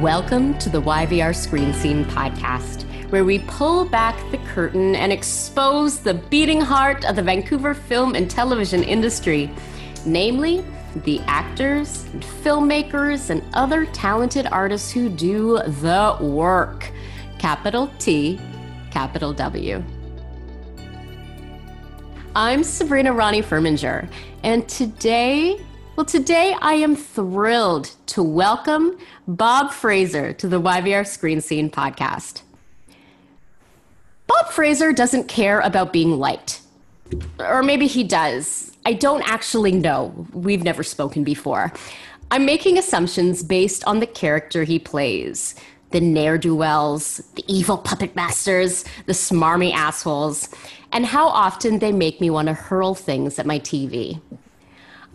Welcome to the YVR Screen Scene podcast, where we pull back the curtain and expose the beating heart of the Vancouver film and television industry, namely the actors, and filmmakers, and other talented artists who do the work. Capital T, capital W. I'm Sabrina Ronnie Furminger, and today well, today I am thrilled to welcome Bob Frazer to the YVR Screen Scene podcast. Bob Frazer doesn't care about being liked. Or maybe he does. I don't actually know. We've never spoken before. I'm making assumptions based on the character he plays the ne'er do wells, the evil puppet masters, the smarmy assholes, and how often they make me want to hurl things at my TV.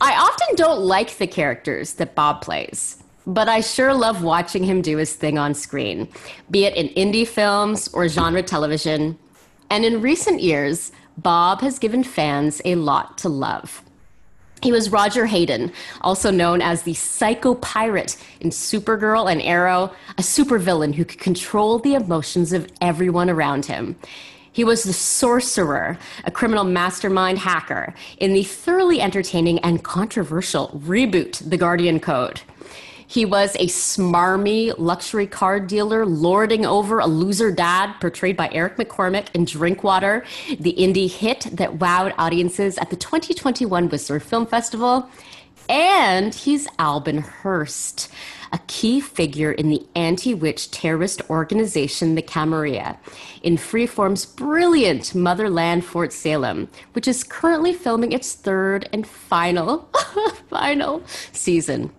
I often don't like the characters that Bob plays, but I sure love watching him do his thing on screen, be it in indie films or genre television. And in recent years, Bob has given fans a lot to love. He was Roger Hayden, also known as the psycho pirate in Supergirl and Arrow, a supervillain who could control the emotions of everyone around him. He was the Sourcerer, a criminal mastermind hacker, in the thoroughly entertaining and controversial reboot, The Guardian Code. He was a smarmy luxury car dealer lording over a loser dad, portrayed by Eric McCormack in Drinkwater, the indie hit that wowed audiences at the 2021 Whistler Film Festival. And he's Alban Hearst, a key figure in the anti witch terrorist organization, the Camarilla, in Freeform's brilliant Motherland Fort Salem, which is currently filming its third and final, final season.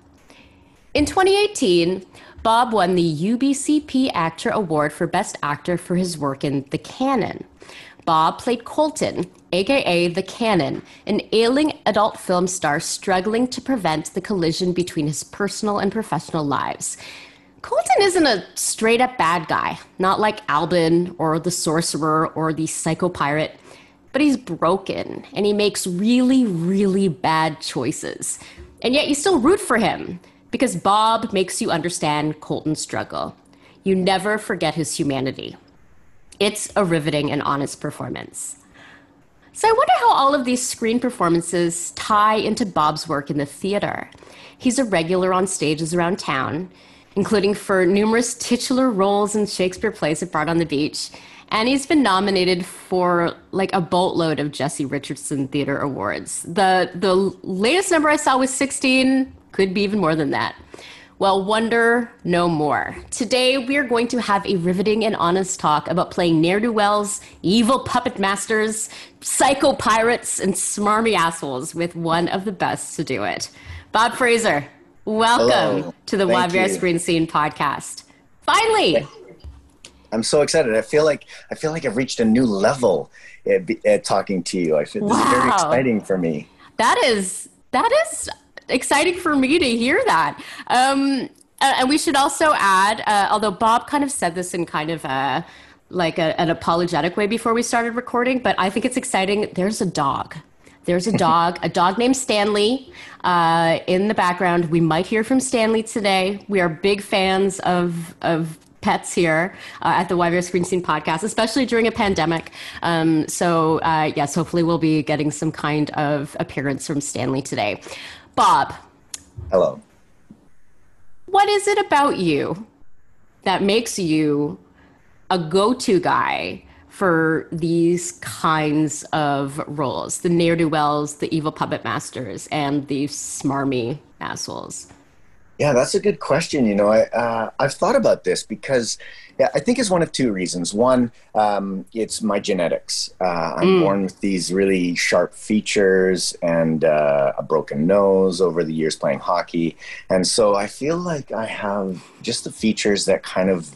In 2018, Bob won the UBCP ACTRA Award for Best Actor for his work in The Cannon. Bob played Colton, aka The Cannon, an ailing adult film star struggling to prevent the collision between his personal and professional lives. Colton isn't a straight up bad guy, not like Alban or the Sourcerer or the psycho pirate, but he's broken and he makes really, really bad choices. And yet you still root for him because Bob makes you understand Colton's struggle. You never forget his humanity. It's a riveting and honest performance. So I wonder how all of these screen performances tie into Bob's work in the theater. He's a regular on stages around town, including for numerous titular roles in Shakespeare plays at Bard on the Beach, and he's been nominated for like a boatload of Jessie Richardson Theater Awards. The the latest number I saw was 16, could be even more than that. Well, wonder no more. Today, we are going to have a riveting and honest talk about playing ne'er do wells, evil puppet masters, psycho pirates, and smarmy assholes with one of the best to do it. Bob Frazer, welcome Hello. to the you. Screen Scene podcast. Finally, I'm so excited. I feel like I feel like I've reached a new level eh, at, at eh, talking to you. I feel this is very exciting for me. that is that is exciting for me to hear that. Um, and we should also add, uh, although Bob kind of said this in kind of a like a, an apologetic way before we started recording, but I think it's exciting. There's a dog. There's a dog, a dog named Stanley. Uh, in the background, we might hear from Stanley today. We are big fans of of pets here uh, at the YVR Screen Scene podcast, especially during a pandemic. Um, so uh, yes, hopefully we'll be getting some kind of appearance from Stanley today. Bob, Hello. what is it about you that makes you a go-to guy for these kinds of roles the ne'er-do-wells the evil puppet masters and the smarmy assholes Yeah, that's a good question. You know, I, uh, I've thought about this because yeah, I think it's one of two reasons. One, um, it's my genetics. Uh, I'm mm. born with these really sharp features and uh, a broken nose over the years playing hockey. And so I feel like I have just the features that kind of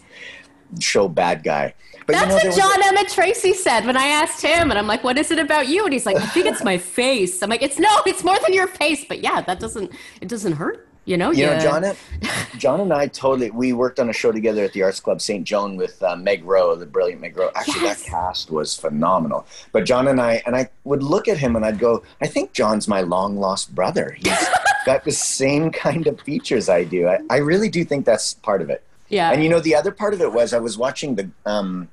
show bad guy. But That's you know, what John a- Emmett Tracy said when I asked him, and I'm like, "What is it about you?" And he's like, "I think it's my face." I'm like, "It's no, it's more than your face." But yeah, that doesn't it doesn't hurt you know, you yeah. know, John, John and I totally. We worked on a show together at the Arts Club St. Joan with uh, Meg Roe, the brilliant Meg Roe. Actually, yes. that cast was phenomenal. But John and I, and I would look at him and I'd go, I think John's my long lost brother. He's got the same kind of features I do. I, I really do think that's part of it. Yeah. And you know, the other part of it was I was watching the um,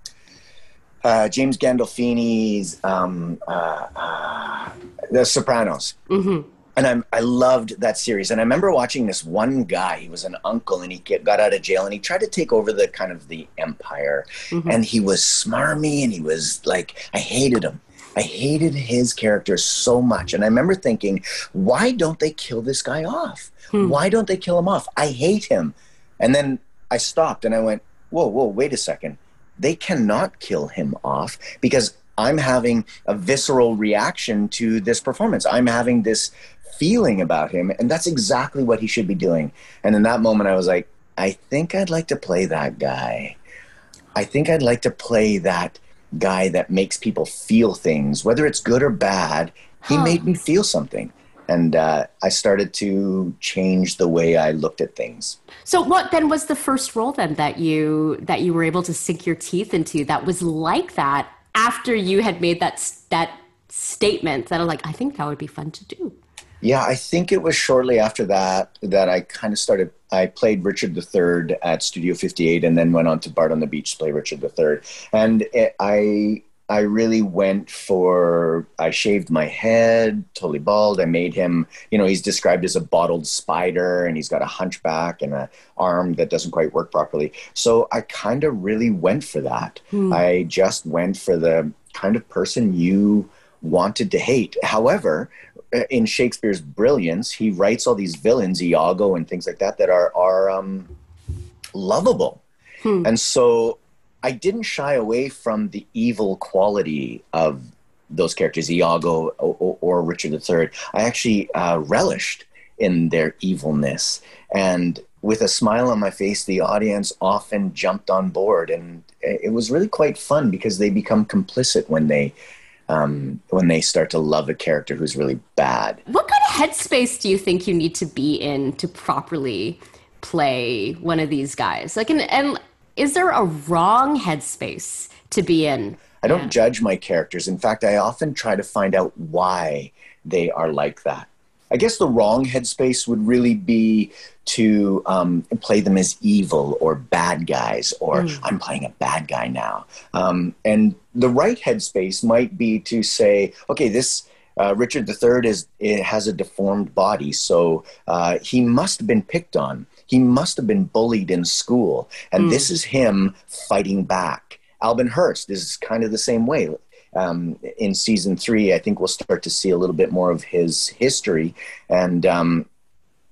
uh, James Gandolfini's um, uh, uh The Sopranos. Mm-hmm and I'm, I loved that series. And I remember watching this one guy. He was an uncle, and he get, got out of jail, and he tried to take over the kind of the empire. Mm-hmm. And he was smarmy, and he was like, I hated him. I hated his character so much. And I remember thinking, why don't they kill this guy off? Hmm. Why don't they kill him off? I hate him. And then I stopped and I went, whoa, whoa, wait a second. They cannot kill him off because I'm having a visceral reaction to this performance. I'm having this feeling about him. And that's exactly what he should be doing. And in that moment, I was like, I think I'd like to play that guy. I think I'd like to play that guy that makes people feel things, whether it's good or bad. He huh. made me feel something. And uh, I started to change the way I looked at things. So, what then was the first role then that you that you were able to sink your teeth into that was like that after you had made that that statement that I'm like, I think that would be fun to do. Yeah, I think it was shortly after that that I kind of started. I played Richard III at Studio 58, and then went on to Bard on the Beach to play Richard III. And it, I I really went for. I shaved my head, totally bald. I made him. You know, he's described as a bottled spider, and he's got a hunchback and an arm that doesn't quite work properly. So I kind of really went for that. Hmm. I just went for the kind of person you wanted to hate. However, in Shakespeare's brilliance, he writes all these villains, Iago and things like that, that are are um, lovable. Hmm. And so I didn't shy away from the evil quality of those characters, Iago or, or Richard III. I actually uh, relished in their evilness. And with a smile on my face, the audience often jumped on board. And it was really quite fun because they become complicit when they um, when they start to love a character who's really bad. What kind of headspace do you think you need to be in to properly play one of these guys? Like, and, and is there a wrong headspace to be in? I don't yeah. judge my characters. In fact, I often try to find out why they are like that. I guess the wrong headspace would really be to um, play them as evil or bad guys, or mm. I'm playing a bad guy now. Um, and the right headspace might be to say, okay, this uh, Richard III is it has a deformed body, so uh, he must have been picked on. He must have been bullied in school, and mm. this is him fighting back. Alban Hearst is kind of the same way um, in season three, I think we'll start to see a little bit more of his history, and um,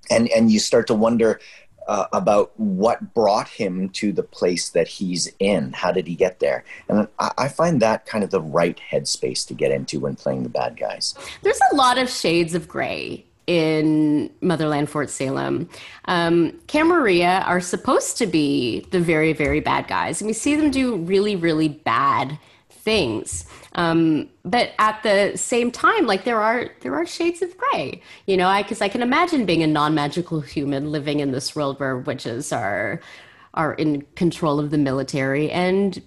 and and you start to wonder uh, about what brought him to the place that he's in. How did he get there? And I, I, find that kind of the right headspace to get into when playing the bad guys. There's a lot of shades of gray in Motherland Fort Salem. Um, Camarilla are supposed to be the very, very bad guys, and we see them do really, really bad things. Um, but at the same time, like there are there are shades of gray, you know, because I, I can imagine being a non-magical human living in this world where witches are are in control of the military and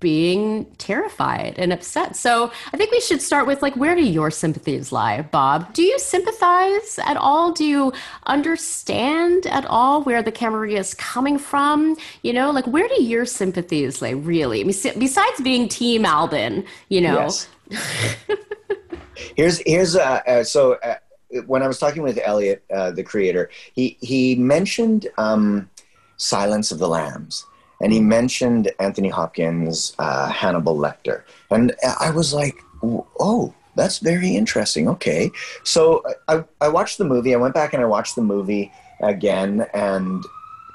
being terrified and upset. So I think we should start with like, where do your sympathies lie, Bob? Do you sympathize at all? Do you understand at all where the Camarilla is coming from? You know, like where do your sympathies lie really? I mean, besides being Team Alban, you know. Yes. here's here's uh, uh so. Uh, when I was talking with Eliot, uh, the creator, he he mentioned um, Silence of the Lambs, and he mentioned Anthony Hopkins, uh, Hannibal Lecter, and I was like, oh. That's very interesting. Okay, so I, I watched the movie. I went back and I watched the movie, again, and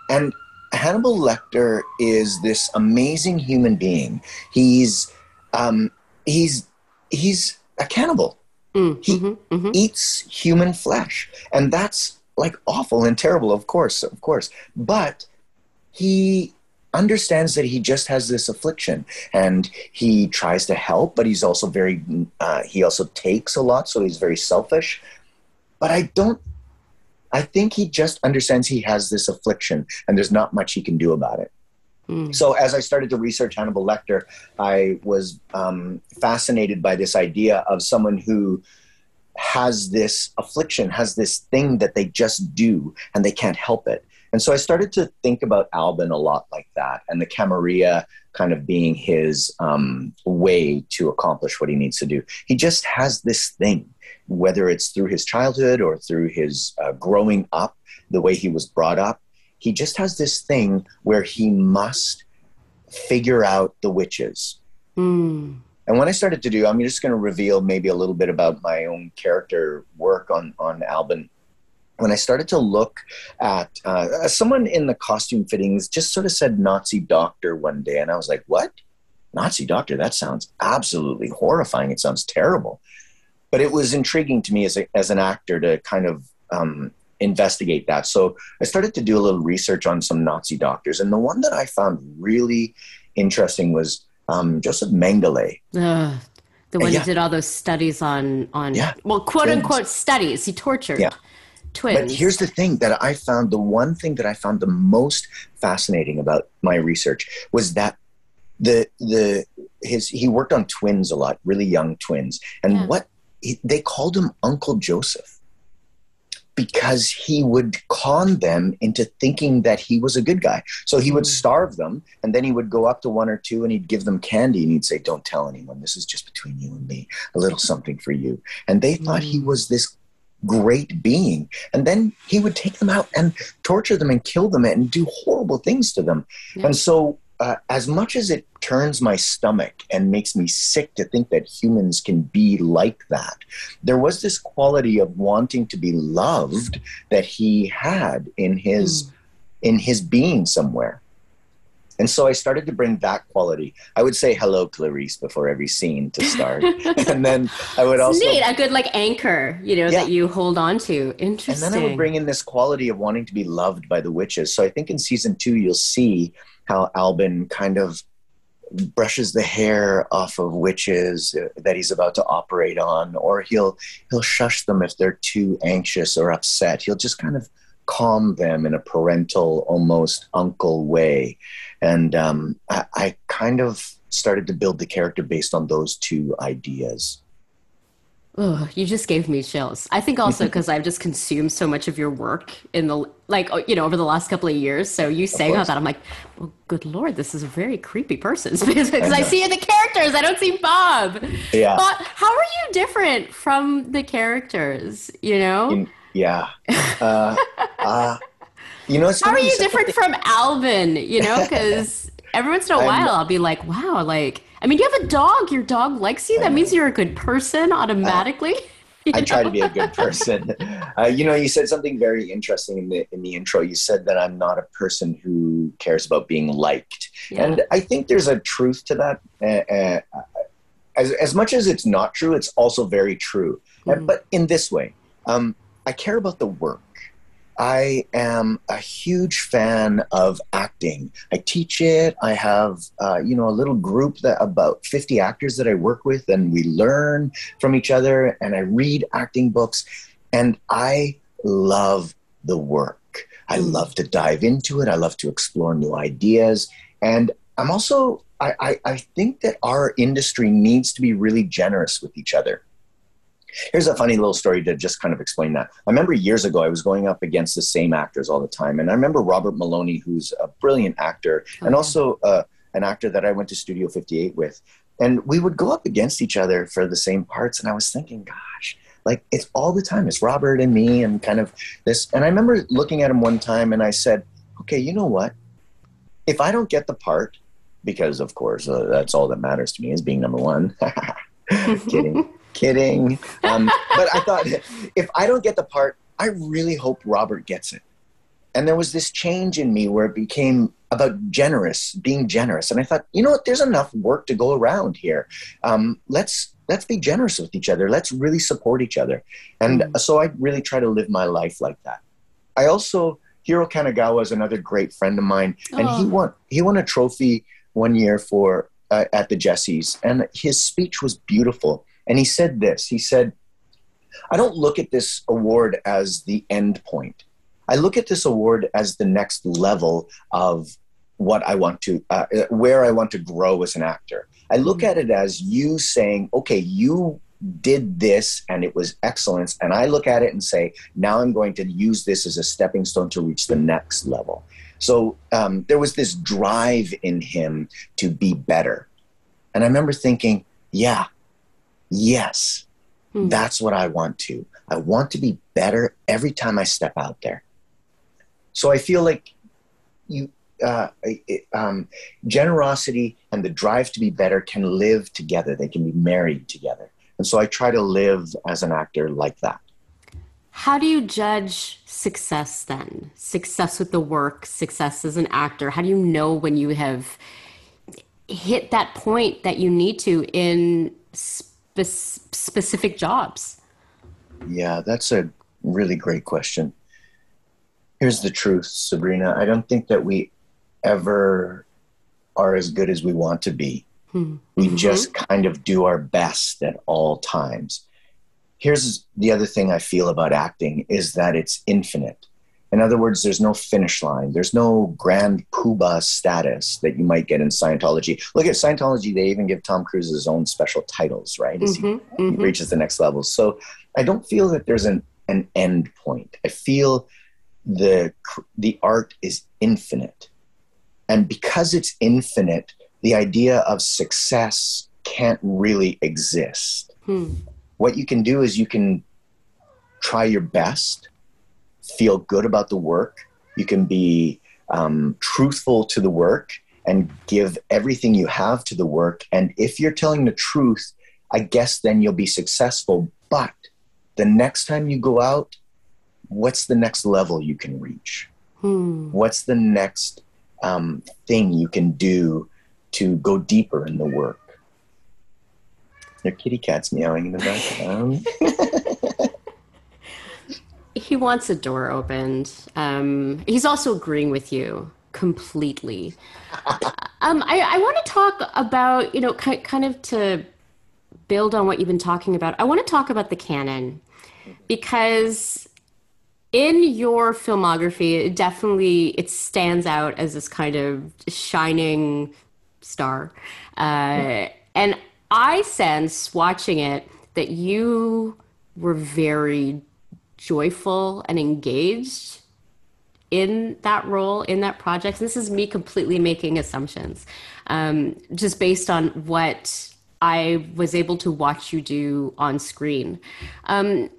and Hannibal Lecter is this amazing human being. He's um, he's he's a cannibal. Mm, He mm-hmm, mm-hmm. eats human flesh, and that's like awful and terrible. Of course, of course, but he understands that he just has this affliction and he tries to help but he's also very uh, he also takes a lot so he's very selfish. But i don't i think he just understands he has this affliction and there's not much he can do about it. Mm. so as i started to research hannibal lecter i was um, fascinated by this idea of someone who has this affliction has this thing that they just do and they can't help it and so I started to think about Alban a lot like that, and the Camarilla kind of being his um, way to accomplish what he needs to do. He just has this thing, whether it's through his childhood or through his uh, growing up, the way he was brought up. He just has this thing where he must figure out the witches. Mm. And when I started to do, I'm just going to reveal maybe a little bit about my own character work on on Alban when I started to look at uh, someone in the costume fittings just sort of said Nazi doctor one day, and I was like, "What? Nazi doctor? That sounds absolutely horrifying. It sounds terrible." But it was intriguing to me as a, as an actor to kind of um, investigate that. So I started to do a little research on some Nazi doctors, and the one that I found really interesting was um, Joseph Mengele. Ugh. The one Yeah. who did all those studies on on Yeah. well, quote unquote studies. He tortured Yeah. Twins. But here's the thing that I found the one thing that I found the most fascinating about my research was that the the his he worked on twins a lot, really young twins, and Yeah. what he, they called him Uncle Joseph because he would con them into thinking that he was a good guy. So he would Mm. starve them, and then he would go up to one or two and he'd give them candy, and he'd say, "Don't tell anyone. This is just between you and me. A little something for you." And they thought he Mm. was this great being and then he would take them out and torture them and kill them and do horrible things to them Yeah. and so uh, as much as it turns my stomach and makes me sick to think that humans can be like that there was this quality of wanting to be loved that he had in his Mm. in his being somewhere and so i started to bring that quality i would say hello clarice before every scene to start and then i would It's also neat, a good like anchor, you know, Yeah. that you hold on to. Interesting. and then I would bring in this quality of wanting to be loved by the witches. So I think in season two, you'll see how Alban kind of brushes the hair off of witches uh, that he's about to operate on, or he'll he'll shush them if they're too anxious or upset. He'll just kind of calm them in a parental, almost uncle way. And um, I, I kind of started to build the character based on those two ideas. Oh, you just gave me chills. I think also because I've just consumed so much of your work in the like oh, you know over the last couple of years. So you saying all that, I'm like, well, good lord, this is a very creepy person because I, know. see in the characters, I don't see Bob. Yeah. But how are you different from the characters? You know, In- yeah. Uh, uh, you know, it's how are you different from Alvin? You know, because every once in a I'm- while I'll be like, wow, like I mean, you have a dog. Your dog likes you. That means you're a good person automatically. you I try to be a good person. Uh, you know, you said something very interesting in the in the intro. You said that I'm not a person who cares about being liked, Yeah. and I think there's a truth to that. Uh, uh, as as much as it's not true, it's also very true. Uh, Mhm. but in this way, um, I care about the work. I am a huge fan of acting. I teach it. I have, uh, you know, a little group that about 50 actors that I work with, and we learn from each other. And I read acting books, and I love the work. I Mm. love to dive into it. I love to explore new ideas, and I'm also. I, I, I think that our industry needs to be really generous with each other. Here's a funny little story to just kind of explain that. I remember years ago, I was going up against the same actors all the time. And I remember Robert Moloney, who's a brilliant actor and also uh, an actor that I went to Studio 58 with. And we would go up against each other for the same parts. And I was thinking, gosh, like it's all the time. It's Robert and me and kind of this. And I remember looking at him one time and I said, okay, you know what? If I don't get the part, because of course uh, that's all that matters to me is being number one. kidding, kidding. Um, but I thought if I don't get the part, I really hope Robert gets it and there was this change in me where it became about generous, being generous. And I thought, you know what? There's enough work to go around here. Um, let's let's be generous with each other. Let's really support each other. And mm-hmm. so I really try to live my life like that. I also Hiro Kanagawa is another great friend of mine, and oh. he won he won a trophy one year for uh, at the Jessies, and his speech was beautiful. And he said this. He said, "I don't look at this award as the end point. I look at this award as the next level of what I want to, uh, where I want to grow as an actor. I look mm-hmm. at it as you saying, okay, you did this and it was excellence. And I look at it and say, now I'm going to use this as a stepping stone to reach the next level. So um, there was this drive in him to be better. And I remember thinking, yeah, yes, mm-hmm. that's what I want to. I want to be better every time I step out there. So I feel like you uh, it, um, generosity and the drive to be better can live together. They can be married together. And so I try to live as an actor like that. How do you judge success then? Success with the work, success as an actor? How do you know when you have hit that point that you need to in spe- specific jobs? Yeah, that's a really great question. Here's the truth, Sabrina. I don't think that we ever are as good as we want to be. Mm-hmm. We just kind of do our best at all times. Here's the other thing I feel about acting is that it's infinite. In other words, there's no finish line. There's no grand poobah status that you might get in Scientology. Look at Scientology; they even give Tom Cruise his own special titles, right? As mm-hmm, he, mm-hmm. he reaches the next level. So I don't feel that there's an an end point. I feel the the art is infinite and because it's infinite, the idea of success can't really exist. Hmm. What you can do is you can try your best, feel good about the work, you can be um, truthful to the work and give everything you have to the work. And if you're telling the truth, I guess then you'll be successful. But the next time you go out, what's the next level you can reach? Hmm. What's the next um, thing you can do to go deeper in the work. There kitty cats meowing in the background. he wants a door opened. Um, he's also agreeing with you completely. um, I, I want to talk about, you know, kind of to build on what you've been talking about. I want to talk about the Cannon because in your filmography it definitely it stands out as this kind of shining star uh, and i sense watching it that you were very joyful and engaged in that role in that project. This is me completely making assumptions um, just based on what i was able to watch you do on screen. Um,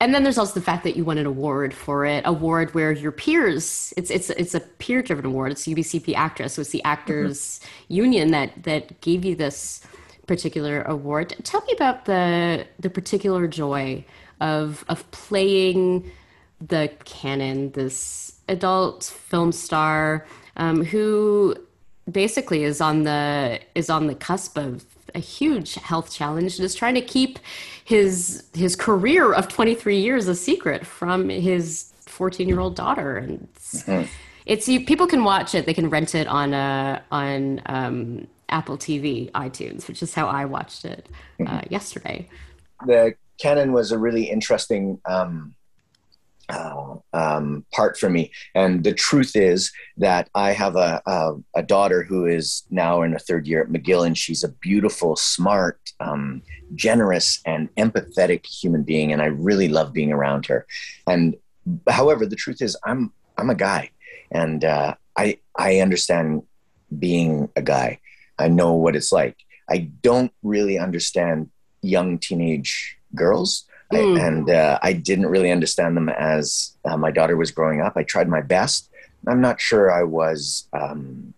and then there's also the fact that you won an award for it award where your peers it's it's it's a peer driven award. It's ubcp ACTRA. So it's the actors mm-hmm. union that that gave you this particular award. Tell me about the the particular joy of of playing the Cannon this adult film star um, who basically is on the is on the cusp of a huge health challenge and is trying to keep his his career of 23 years a secret from his 14 year old daughter and it's, mm-hmm. it's you, people can watch it they can rent it on uh, on um, apple tv itunes which is how i watched it uh, mm-hmm. yesterday the Cannon was a really interesting um, uh, um, part for me. And the truth is that I have a, a, a, daughter who is now in a third year at McGill, and she's a beautiful, smart, um, generous, and empathetic human being. And I really love being around her. And however, the truth is, I'm I'm a guy, and uh, I I understand being a guy. I know what it's like. I don't really understand young teenage girls Mm. I, and uh, I didn't really understand them as uh, my daughter was growing up. I tried my best. I'm not sure I was. Um,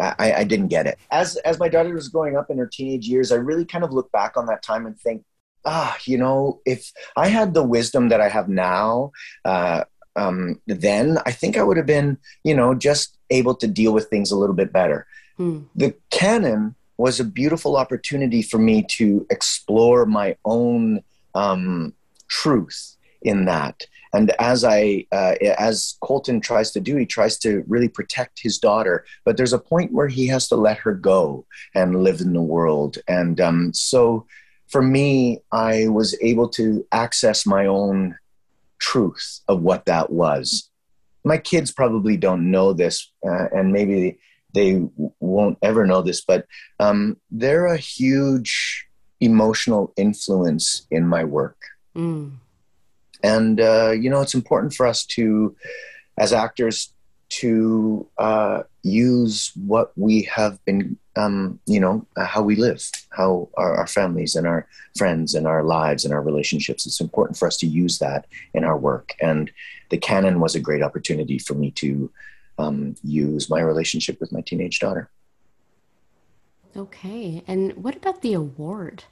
I, I, didn't get it. As as my daughter was growing up in her teenage years, I really kind of look back on that time and think, ah, you know, if I had the wisdom that I have now, uh, um, then, I think I would have been, you know, just able to deal with things a little bit better. Hmm. The Cannon was a beautiful opportunity for me to explore my own um, truth in that. And as I, uh, as Colton tries to do, he tries to really protect his daughter. But there's a point where he has to let her go and live in the world. And um, so, for me, I was able to access my own truth of what that was. My kids probably don't know this, uh, and maybe they won't ever know this, but um, they're a huge emotional influence in my work. Mm. And, uh, you know, it's important for us to, as actors, to uh, use what we have been, um, you know, uh, how we live, how our, our, families and our friends and our lives and our relationships. It's important for us to use that in our work. And the Cannon was a great opportunity for me to um, use my relationship with my teenage daughter. Okay. And what about the award?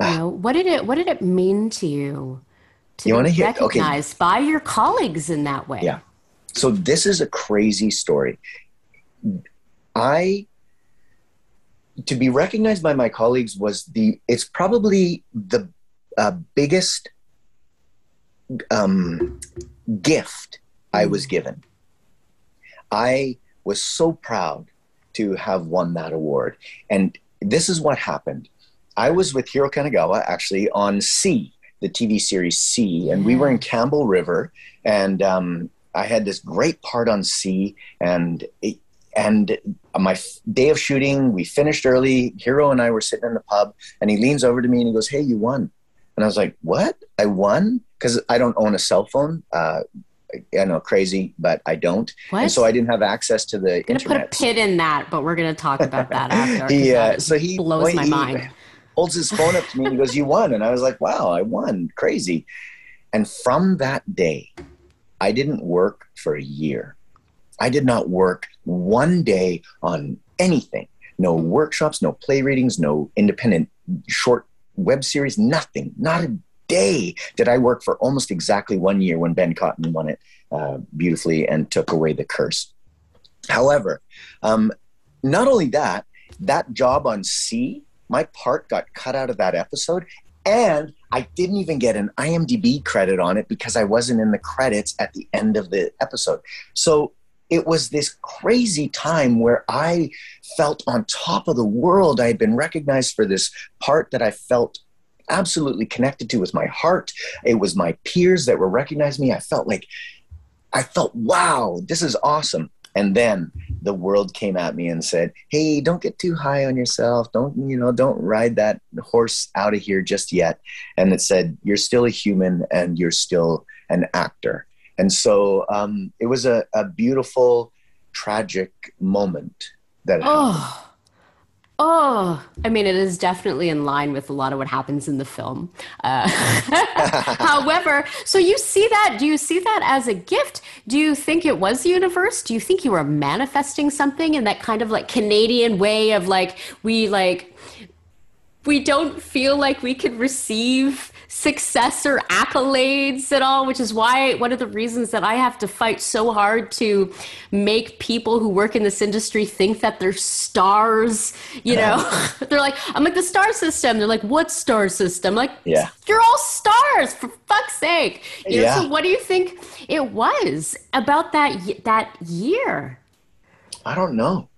You know, what did it what did it mean to you to you be hear, recognized okay. by your colleagues in that way? Yeah. So this is a crazy story. I to be recognized by my colleagues was the it's probably the uh, biggest um, gift I was given. I was so proud to have won that award, and this is what happened. I was with Hiro Kanagawa actually on See, the TV series See, and we were in Campbell River, and um, I had this great part on See, and it, and my day of shooting, we finished early. Hiro and I were sitting in the pub, and he leans over to me and he goes, "Hey, you won." And I was like, "What? I won?" Because I don't own a cell phone. Uh, I know crazy, but I don't. What? And so I didn't have access to the I'm internet. put a pit in that, but we're gonna talk about that after. he, uh, so he blows my he, mind holds his phone up to me and he goes, You won. And I was like, Wow, I won. Crazy. And from that day, I didn't work for a year. I did not work one day on anything. No workshops, no play readings, no independent short web series, nothing. Not a day did I work for almost exactly one year when Ben Cotton won it uh, beautifully and took away the curse. However, um, not only that, that job on See my part got cut out of that episode and I didn't even get an IMDb credit on it because I wasn't in the credits at the end of the episode. So it was this crazy time where I felt on top of the world. I had been recognized for this part that I felt absolutely connected to with my heart. It was my peers that were recognizing me. I felt like, I felt, wow, this is awesome. And then the world came at me and said, "Hey, don't get too high on yourself. Don't you know? Don't ride that horse out of here just yet." And it said, "You're still a human, and you're still an actor." And so um, it was a, a beautiful, tragic moment that. Oh. Happened. Oh, I mean, it is definitely in line with a lot of what happens in the film. Uh, however, so you see that? Do you see that as a gift? Do you think it was the universe? Do you think you were manifesting something in that kind of like Canadian way of like we like we don't feel like we could receive success or accolades at all, which is why one of the reasons that I have to fight so hard to make people who work in this industry think that they're stars. You know, they're like, I'm like the star system. They're like, what star system? Like, yeah, you're all stars for fuck's sake. You know, yeah. so what do you think it was about that that year? I don't know.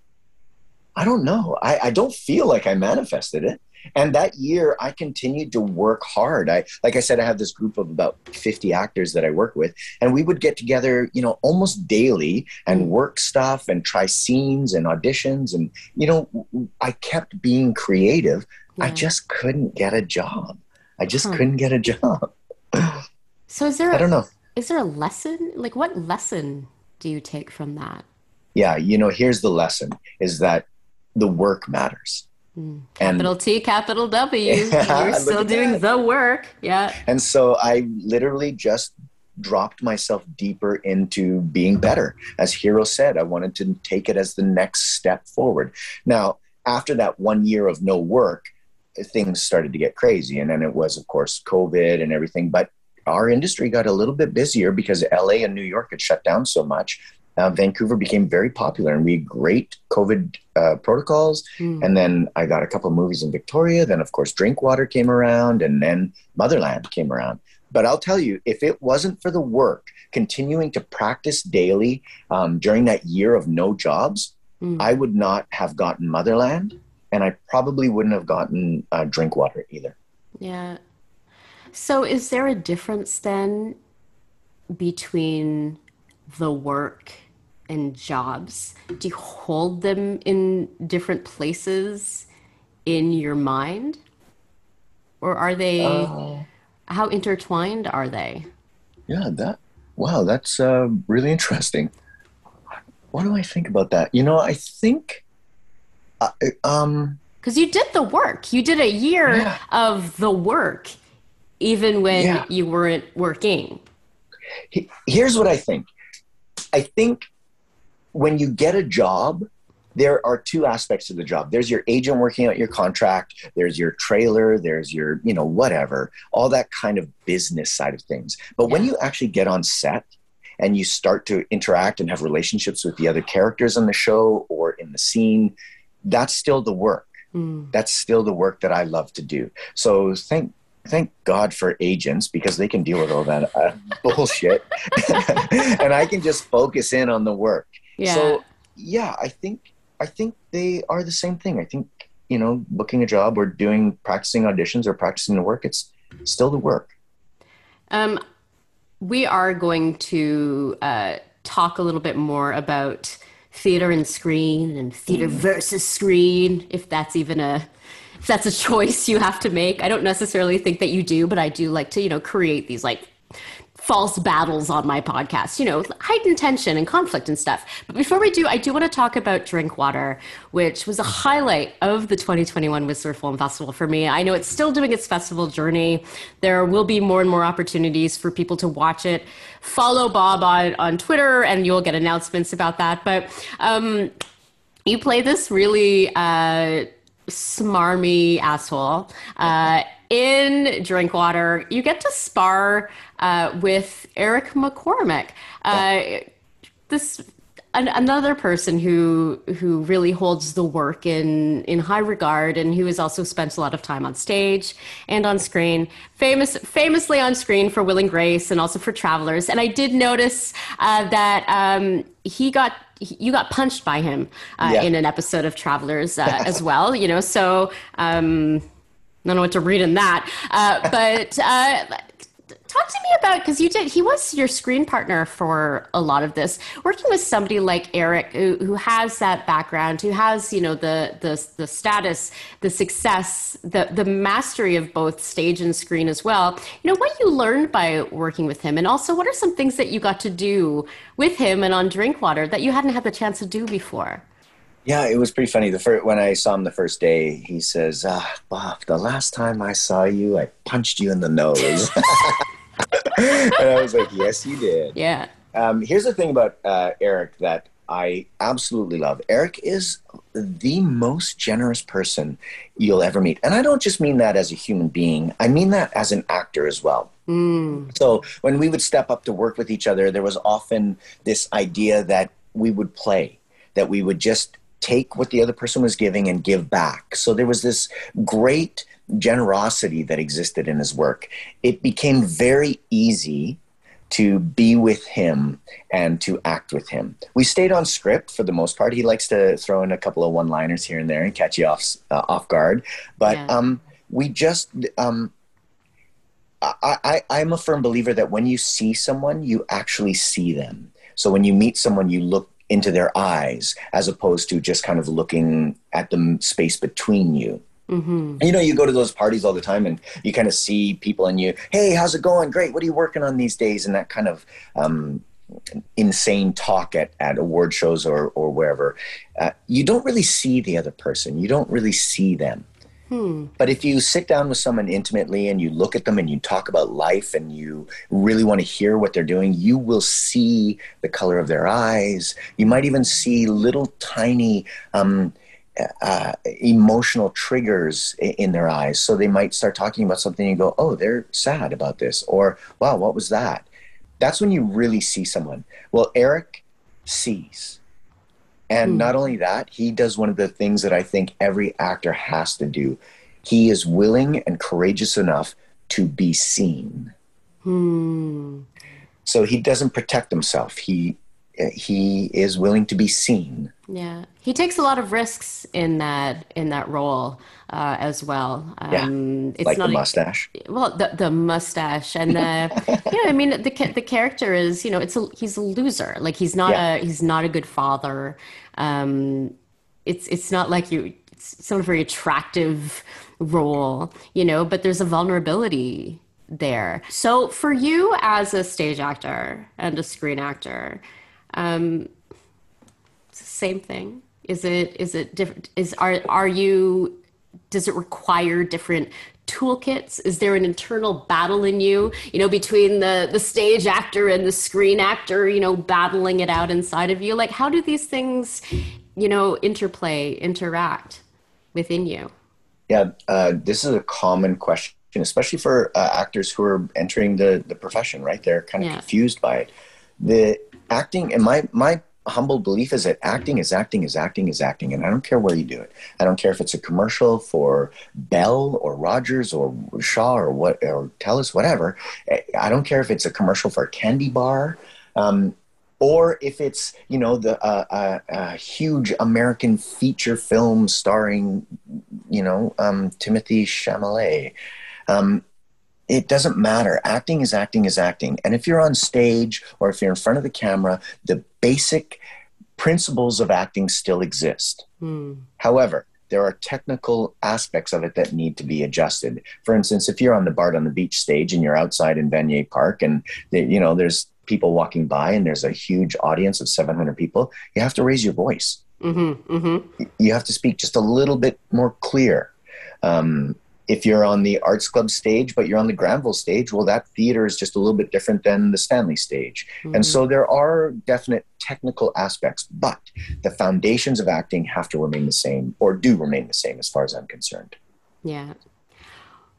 I don't know. I, I don't feel like I manifested it and that year i continued to work hard. I like i said i have this group of about 50 actors that i work with and we would get together you know almost daily and work stuff and try scenes and auditions. And you know i kept being creative. Yeah. i just couldn't get a job. I just huh. couldn't get a job. So is there I don't know. is there a lesson? Like what lesson do you take from that? Yeah you know here's the lesson is that the work matters Mm. Capital T, capital W. Yeah, You're still doing that. the work. Yeah. And so I literally just dropped myself deeper into being better. As Hiro said, I wanted to take it as the next step forward. Now, after that one year of no work, things started to get crazy. And then it was, of course, COVID and everything. But our industry got a little bit busier because LA and New York had shut down so much. Uh, Vancouver became very popular and we had great COVID uh, protocols. Mm. And then I got a couple movies in Victoria. Then, of course, Drinkwater came around and then Motherland came around. But I'll tell you, if it wasn't for the work, continuing to practice daily um, during that year of no jobs, mm. I would not have gotten Motherland and I probably wouldn't have gotten uh, Drinkwater either. Yeah. So, is there a difference then between the work and jobs? Do you hold them in different places in your mind? Or are they, uh, how intertwined are they? Yeah, that, wow, that's uh, really interesting. What do I think about that? You know, I think, uh, um, because you did the work. You did a year yeah. of the work, even when yeah. you weren't working. Here's what I think I think when you get a job, there are two aspects to the job. There's your agent working out your contract, there's your trailer, there's your, you know, whatever, all that kind of business side of things. But yeah. when you actually get on set and you start to interact and have relationships with the other characters on the show or in the scene, that's still the work. Mm. That's still the work that I love to do. So thank thank God for agents because they can deal with all that uh, bullshit, and I can just focus in on the work. Yeah. So yeah, I think I think they are the same thing. I think you know, booking a job or doing practicing auditions or practicing the work, it's still the work. Um, we are going to uh, talk a little bit more about theater and screen and theater mm. versus screen, if that's even a if that's a choice you have to make. I don't necessarily think that you do, but I do like to, you know, create these like false battles on my podcast, you know, heightened tension and conflict and stuff. But before we do, I do want to talk about Drinkwater, which was a highlight of the 2021 Whistler Film Festival for me. I know it's still doing its festival journey. There will be more and more opportunities for people to watch it. Follow Bob on, on Twitter and you'll get announcements about that. But um, you play this really uh, smarmy asshole. Uh, in Drinkwater, you get to spar uh, with Eric McCormack. Uh, this an, another person who who really holds the work in in high regard and who has also spent a lot of time on stage and on screen famous famously on screen for will and grace and also for travelers and i did notice uh, that um, he got you got punched by him uh, yeah. in an episode of travelers uh, as well you know so um, I don't know what to read in that. Uh, but uh, talk to me about because you did. He was your screen partner for a lot of this. Working with somebody like Eric, who, who has that background, who has you know the the the status, the success, the the mastery of both stage and screen as well. You know what you learned by working with him, and also what are some things that you got to do with him and on Drinkwater that you hadn't had the chance to do before. Yeah, it was pretty funny. The first when I saw him the first day, he says, "Ah, Bob, the last time I saw you, I punched you in the nose." and I was like, "Yes, you did." Yeah. Um, here's the thing about uh, Eric that I absolutely love. Eric is the most generous person you'll ever meet, and I don't just mean that as a human being. I mean that as an actor as well. Mm. So when we would step up to work with each other, there was often this idea that we would play, that we would just take what the other person was giving and give back. So there was this great generosity that existed in his work. It became very easy to be with him and to act with him. We stayed on script for the most part. He likes to throw in a couple of one-liners here and there and catch you off uh, off guard, but yeah. um, we just. Um, I, I, I'm a firm believer that when you see someone, you actually see them. So when you meet someone, you look into their eyes as opposed to just kind of looking at the space between you. Mm-hmm. You know, you go to those parties all the time and you kind of see people and you, hey, how's it going? Great. What are you working on these days? And that kind of um, insane talk at, at award shows or, or wherever. Uh, you don't really see the other person, you don't really see them. Hmm. But if you sit down with someone intimately and you look at them and you talk about life and you really want to hear what they're doing, you will see the color of their eyes. You might even see little tiny um, uh, emotional triggers in their eyes. So they might start talking about something and you go, oh, they're sad about this. Or, wow, what was that? That's when you really see someone. Well, Eric sees. And mm. not only that, he does one of the things that I think every actor has to do. He is willing and courageous enough to be seen. Hmm. So he doesn't protect himself. He he is willing to be seen. Yeah, he takes a lot of risks in that in that role uh, as well. Um, yeah, it's like not the mustache. A, well, the the mustache and the yeah. I mean, the the character is you know it's a he's a loser. Like he's not yeah. a he's not a good father. Um, it's it's not like you. It's not a very attractive role, you know. But there's a vulnerability there. So for you as a stage actor and a screen actor, um, same thing. Is it is it different? Is are are you? Does it require different toolkits? Is there an internal battle in you? You know, between the the stage actor and the screen actor. You know, battling it out inside of you. Like, how do these things, you know, interplay, interact within you? Yeah, uh, this is a common question, especially for uh, actors who are entering the the profession. Right, they're kind of yeah. confused by it. The acting and my my humble belief is that acting is acting is acting is acting and i don't care where you do it. I don't care if it's a commercial for bell or rogers or shaw or what or telus whatever. I don't care if it's a commercial for a candy bar um, or if it's you know the uh, uh, uh, huge American feature film starring you know um, Timothée Chalamet, um, it doesn't matter. Acting is acting is acting. And if you're on stage or if you're in front of the camera, the basic principles of acting still exist. Mm. However, there are technical aspects of it that need to be adjusted. For instance, if you're on the Bard on the Beach stage and you're outside in Vanier Park and you know there's people walking by and there's a huge audience of 700 people, you have to raise your voice. Mm-hmm, mm-hmm. You have to speak just a little bit more clear. Um, if you're on the arts club stage but you're on the granville stage well that theater is just a little bit different than the stanley stage mm-hmm. and so there are definite technical aspects but the foundations of acting have to remain the same or do remain the same as far as i'm concerned yeah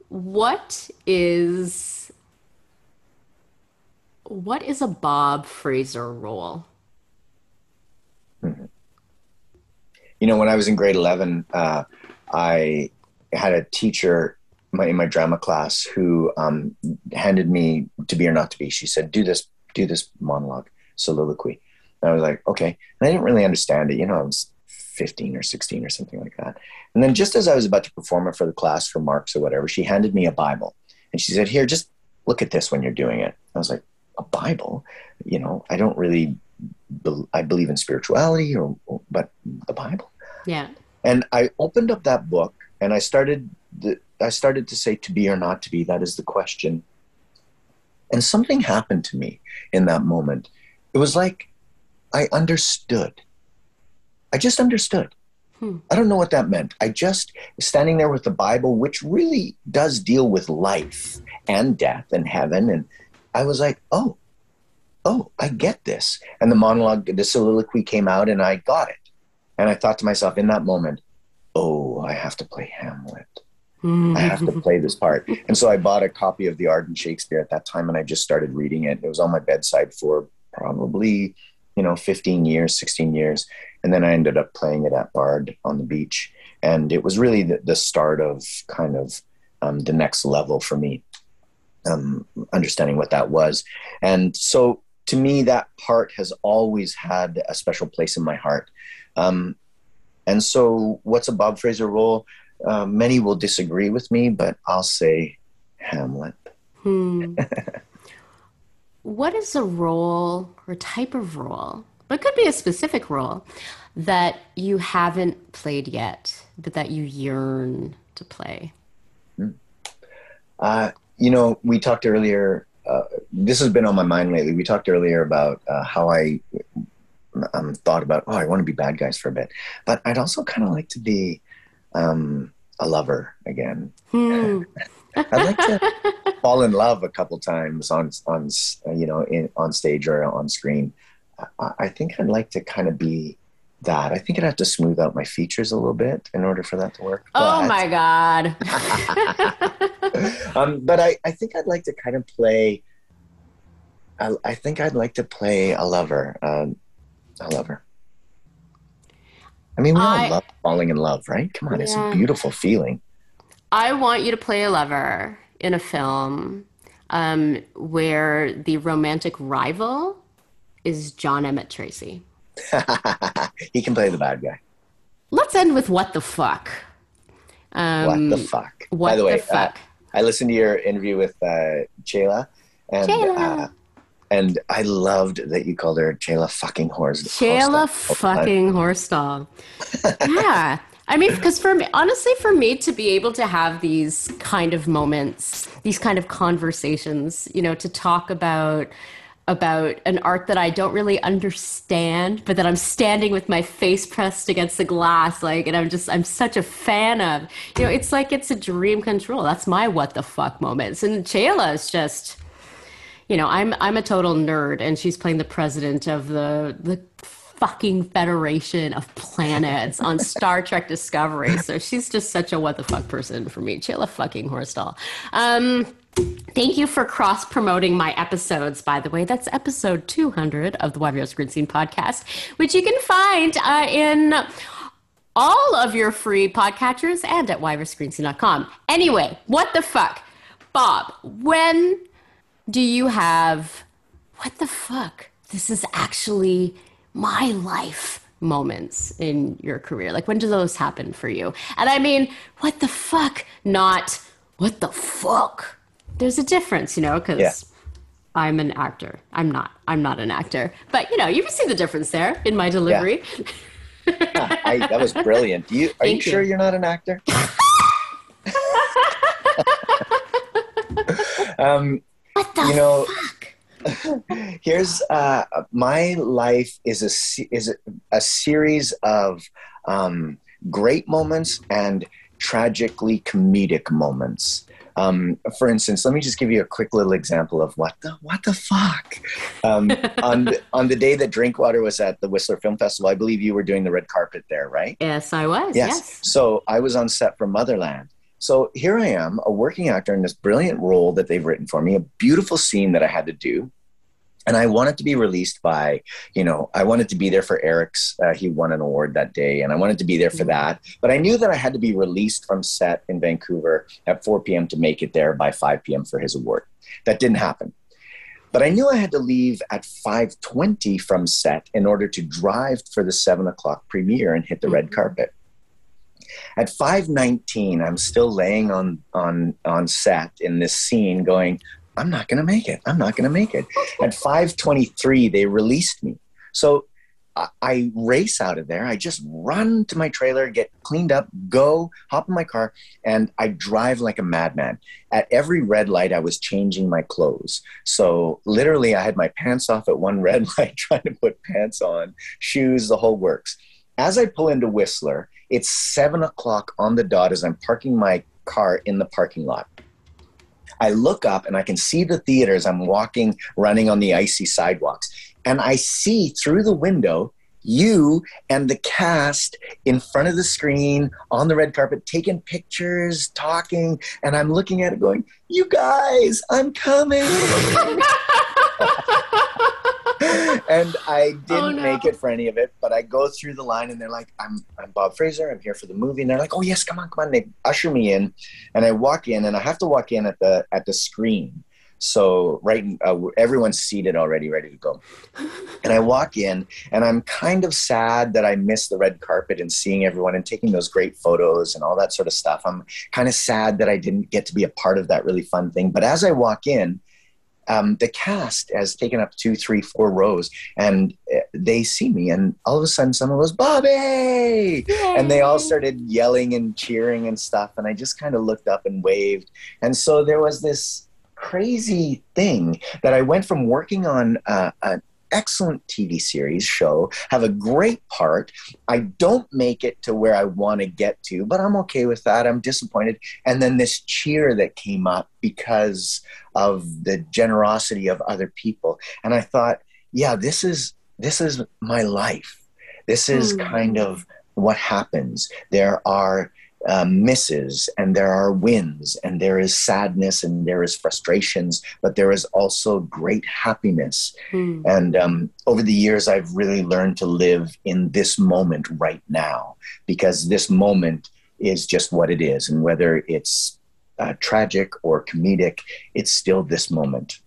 what is what is a Bob Frazer role mm-hmm. you know when i was in grade 11 uh, i had a teacher my, in my drama class who um, handed me to be or not to be. She said, "Do this, do this monologue, soliloquy." And I was like, "Okay," and I didn't really understand it. You know, I was 15 or 16 or something like that. And then just as I was about to perform it for the class for marks or whatever, she handed me a Bible and she said, "Here, just look at this when you're doing it." I was like, "A Bible?" You know, I don't really. Be- I believe in spirituality, or but the Bible. Yeah. And I opened up that book and I started the, I started to say to be or not to be. That is the question. And something happened to me in that moment. It was like I understood. I just understood. Hmm. I don't know what that meant. I just standing there with the Bible, which really does deal with life and death and heaven, and I was like, oh, oh, I get this. And the monologue, the soliloquy came out, and I got it. And I thought to myself in that moment, oh, I have to play Hamlet. I have to play this part. And so I bought a copy of The Arden Shakespeare at that time and I just started reading it. It was on my bedside for probably, you know, 15 years, 16 years. And then I ended up playing it at Bard on the beach. And it was really the, the start of kind of um, the next level for me, um, understanding what that was. And so to me, that part has always had a special place in my heart. Um, and so, what's a Bob Frazer role? Uh, many will disagree with me, but I'll say Hamlet. Hmm. what is a role or type of role? But could be a specific role that you haven't played yet, but that you yearn to play. Hmm. Uh, you know, we talked earlier. Uh, this has been on my mind lately. We talked earlier about uh, how I um, thought about, oh, I want to be bad guys for a bit, but I'd also kind of like to be um, a lover again. Hmm. I'd like to fall in love a couple times on on you know in, on stage or on screen. I, I think I'd like to kind of be that. I think I'd have to smooth out my features a little bit in order for that to work. Oh my god! um, but I, I think I'd like to kind of play. I, I think I'd like to play a lover. Um, a lover. I mean, we all I- love falling in love, right? Come on, it's a beautiful feeling. I want you to play a lover in a film um, where the romantic rival is John Emmet Tracy. he can play the bad guy. Let's end with what the fuck. Um, what the fuck? what By the way, fuck? Uh, I listened to your interview with uh, Chelah, and Chelah. Uh, and I loved that you called her Chelah fucking horse. Chelah fucking Horsdal. yeah. I mean, because for me, honestly, for me to be able to have these kind of moments, these kind of conversations, you know, to talk about about an art that I don't really understand, but that I'm standing with my face pressed against the glass, like, and I'm just, I'm such a fan of. You know, it's like it's a dream control. That's my what the fuck moments. And Chelah is just, you know, I'm I'm a total nerd, and she's playing the president of the the fucking Federation of Planets on Star Trek Discovery. So she's just such a what the fuck person for me. Chelah fucking Horsdal. Um, thank you for cross promoting my episodes. By the way, that's episode 200 of the YVR Screen Scene podcast, which you can find uh, in all of your free podcatchers and at YVRScreenScene.com. Anyway, what the fuck, Bob? When do you have what the fuck? This is actually my life moments in your career. Like when do those happen for you? And I mean, what the fuck, not what the fuck. There's a difference, you know, cuz Yeah. I'm an actor. I'm not. I'm not an actor. But you know, you can see the difference there in my delivery. I, that was brilliant. You, are you you. sure you're not an actor? um, what the you know, fuck? here's uh, my life is a is a, a series of um, great moments and tragically comedic moments. Um, for instance, let me just give you a quick little example of what the what the fuck. Um, on the, on the day that Drinkwater was at the Whistler Film Festival, I believe you were doing the red carpet there, right? Yes, I was. Yes. Yes. So I was on set for Motherland. So here I am, a working actor in this brilliant role that they've written for me, a beautiful scene that I had to do. And I wanted to be released by, you know, I wanted to be there for Eric's. Uh, he won an award that day, and I wanted to be there for Mhm. that. But I knew that I had to be released from set in Vancouver at 4 p.m. to make it there by 5 p.m. for his award. That didn't happen. But I knew I had to leave at 5:20 from set in order to drive for the seven o'clock premiere and hit the red Mhm. carpet. At 5:19, I'm still laying on on on set in this scene, going, "I'm not going to make it. I'm not going to make it." At 5:23, they released me. So I, I race out of there. I just run to my trailer, get cleaned up, go, hop in my car, and I drive like a madman. At every red light, I was changing my clothes. So literally, I had my pants off at one red light, trying to put pants on, shoes, the whole works. As I pull into Whistler, it's seven o'clock on the dot as I'm parking my car in the parking lot. I look up and I can see the theaters. I'm walking, running on the icy sidewalks. And I see through the window you and the cast in front of the screen on the red carpet taking pictures, talking. And I'm looking at it going, You guys, I'm coming. and I didn't Oh, no. make it for any of it, but I go through the line and they're like, I'm, I'm Bob Frazer. I'm here for the movie. And they're like, oh yes, come on, come on. They usher me in and I walk in and I have to walk in at the, at the screen. So right, uh, everyone's seated already, ready to go. And I walk in and I'm kind of sad that I missed the red carpet and seeing everyone and taking those great photos and all that sort of stuff. I'm kind of sad that I didn't get to be a part of that really fun thing. But as I walk in, um, the cast has taken up two, three, four rows, and uh, they see me, and all of a sudden, someone goes, "Bobby!" and they all started yelling and cheering and stuff, and I just kind of looked up and waved, and so there was this crazy thing that I went from working on uh, an excellent TV series show, have a great part. I don't make it to where I want to get to, but I'm okay with that. I'm disappointed. And then this cheer that came up because of the generosity of other people. And I thought, yeah, this is this is my life. This is Hmm. kind of what happens. There are uh, misses and there are wins and there is sadness and there is frustrations, but there is also great happiness. Hmm. And um, over the years, I've really learned to live in this moment right now because this moment is just what it is. And whether it's uh, tragic or comedic, it's still this moment.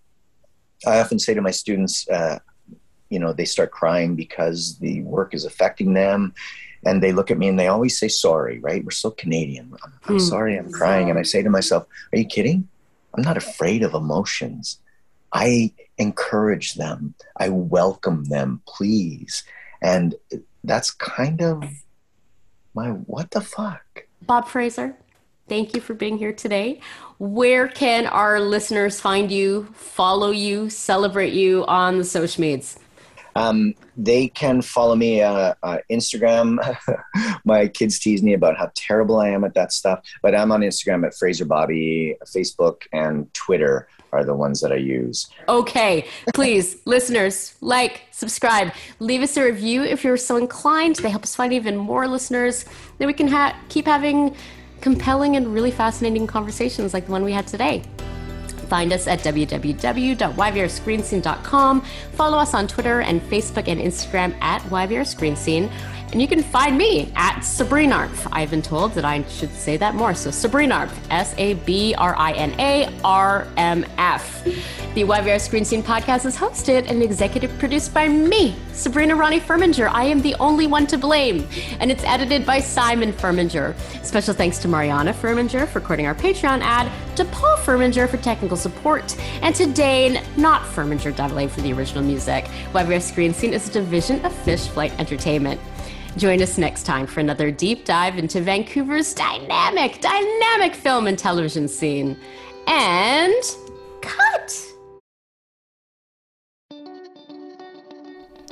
I often say to my students, uh, you know, they start crying because the work is affecting them. And they look at me and they always say sorry, right? We're so Canadian. I'm, I'm Hmm. sorry, I'm crying. And I say to myself, Are you kidding? I'm not afraid of emotions. I encourage them, I welcome them, please. And that's kind of my what the fuck? Bob Frazer, thank you for being here today. Where can our listeners find you, follow you, celebrate you on the social medias? Um, they can follow me uh, uh, Instagram. My kids tease me about how terrible I am at that stuff, but I'm on Instagram at Frazer Bobby. Facebook and Twitter are the ones that I use. Okay, please, listeners, like, subscribe, leave us a review if you're so inclined. They help us find even more listeners. Then we can ha- keep having compelling and really fascinating conversations like the one we had today. Find us at www.yvrscreenscene.com. Follow us on Twitter and Facebook and Instagram at YVRScreenScene. And you can find me at Sabrinarf. I've been told that I should say that more. So Sabrinarf, S A B R I N A R M F. The YVR Screen Scene podcast is hosted and executive produced by me, Sabrina Ronnie Furminger. I am the only one to blame. And it's edited by Simon Furminger. Special thanks to Mariana Furminger for recording our Patreon ad, to Paul Furminger for technical support, and to Dane, not Furminger Dudley, for the original music. YVR Screen Scene is a division of Fish Flight Entertainment. Join us next time for another deep dive into Vancouver's dynamic, dynamic film and television scene. And cut!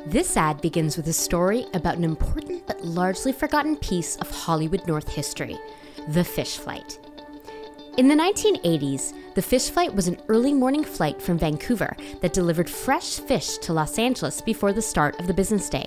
This ad begins with a story about an important but largely forgotten piece of Hollywood North history the fish flight. In the 1980s, the fish flight was an early morning flight from Vancouver that delivered fresh fish to Los Angeles before the start of the business day.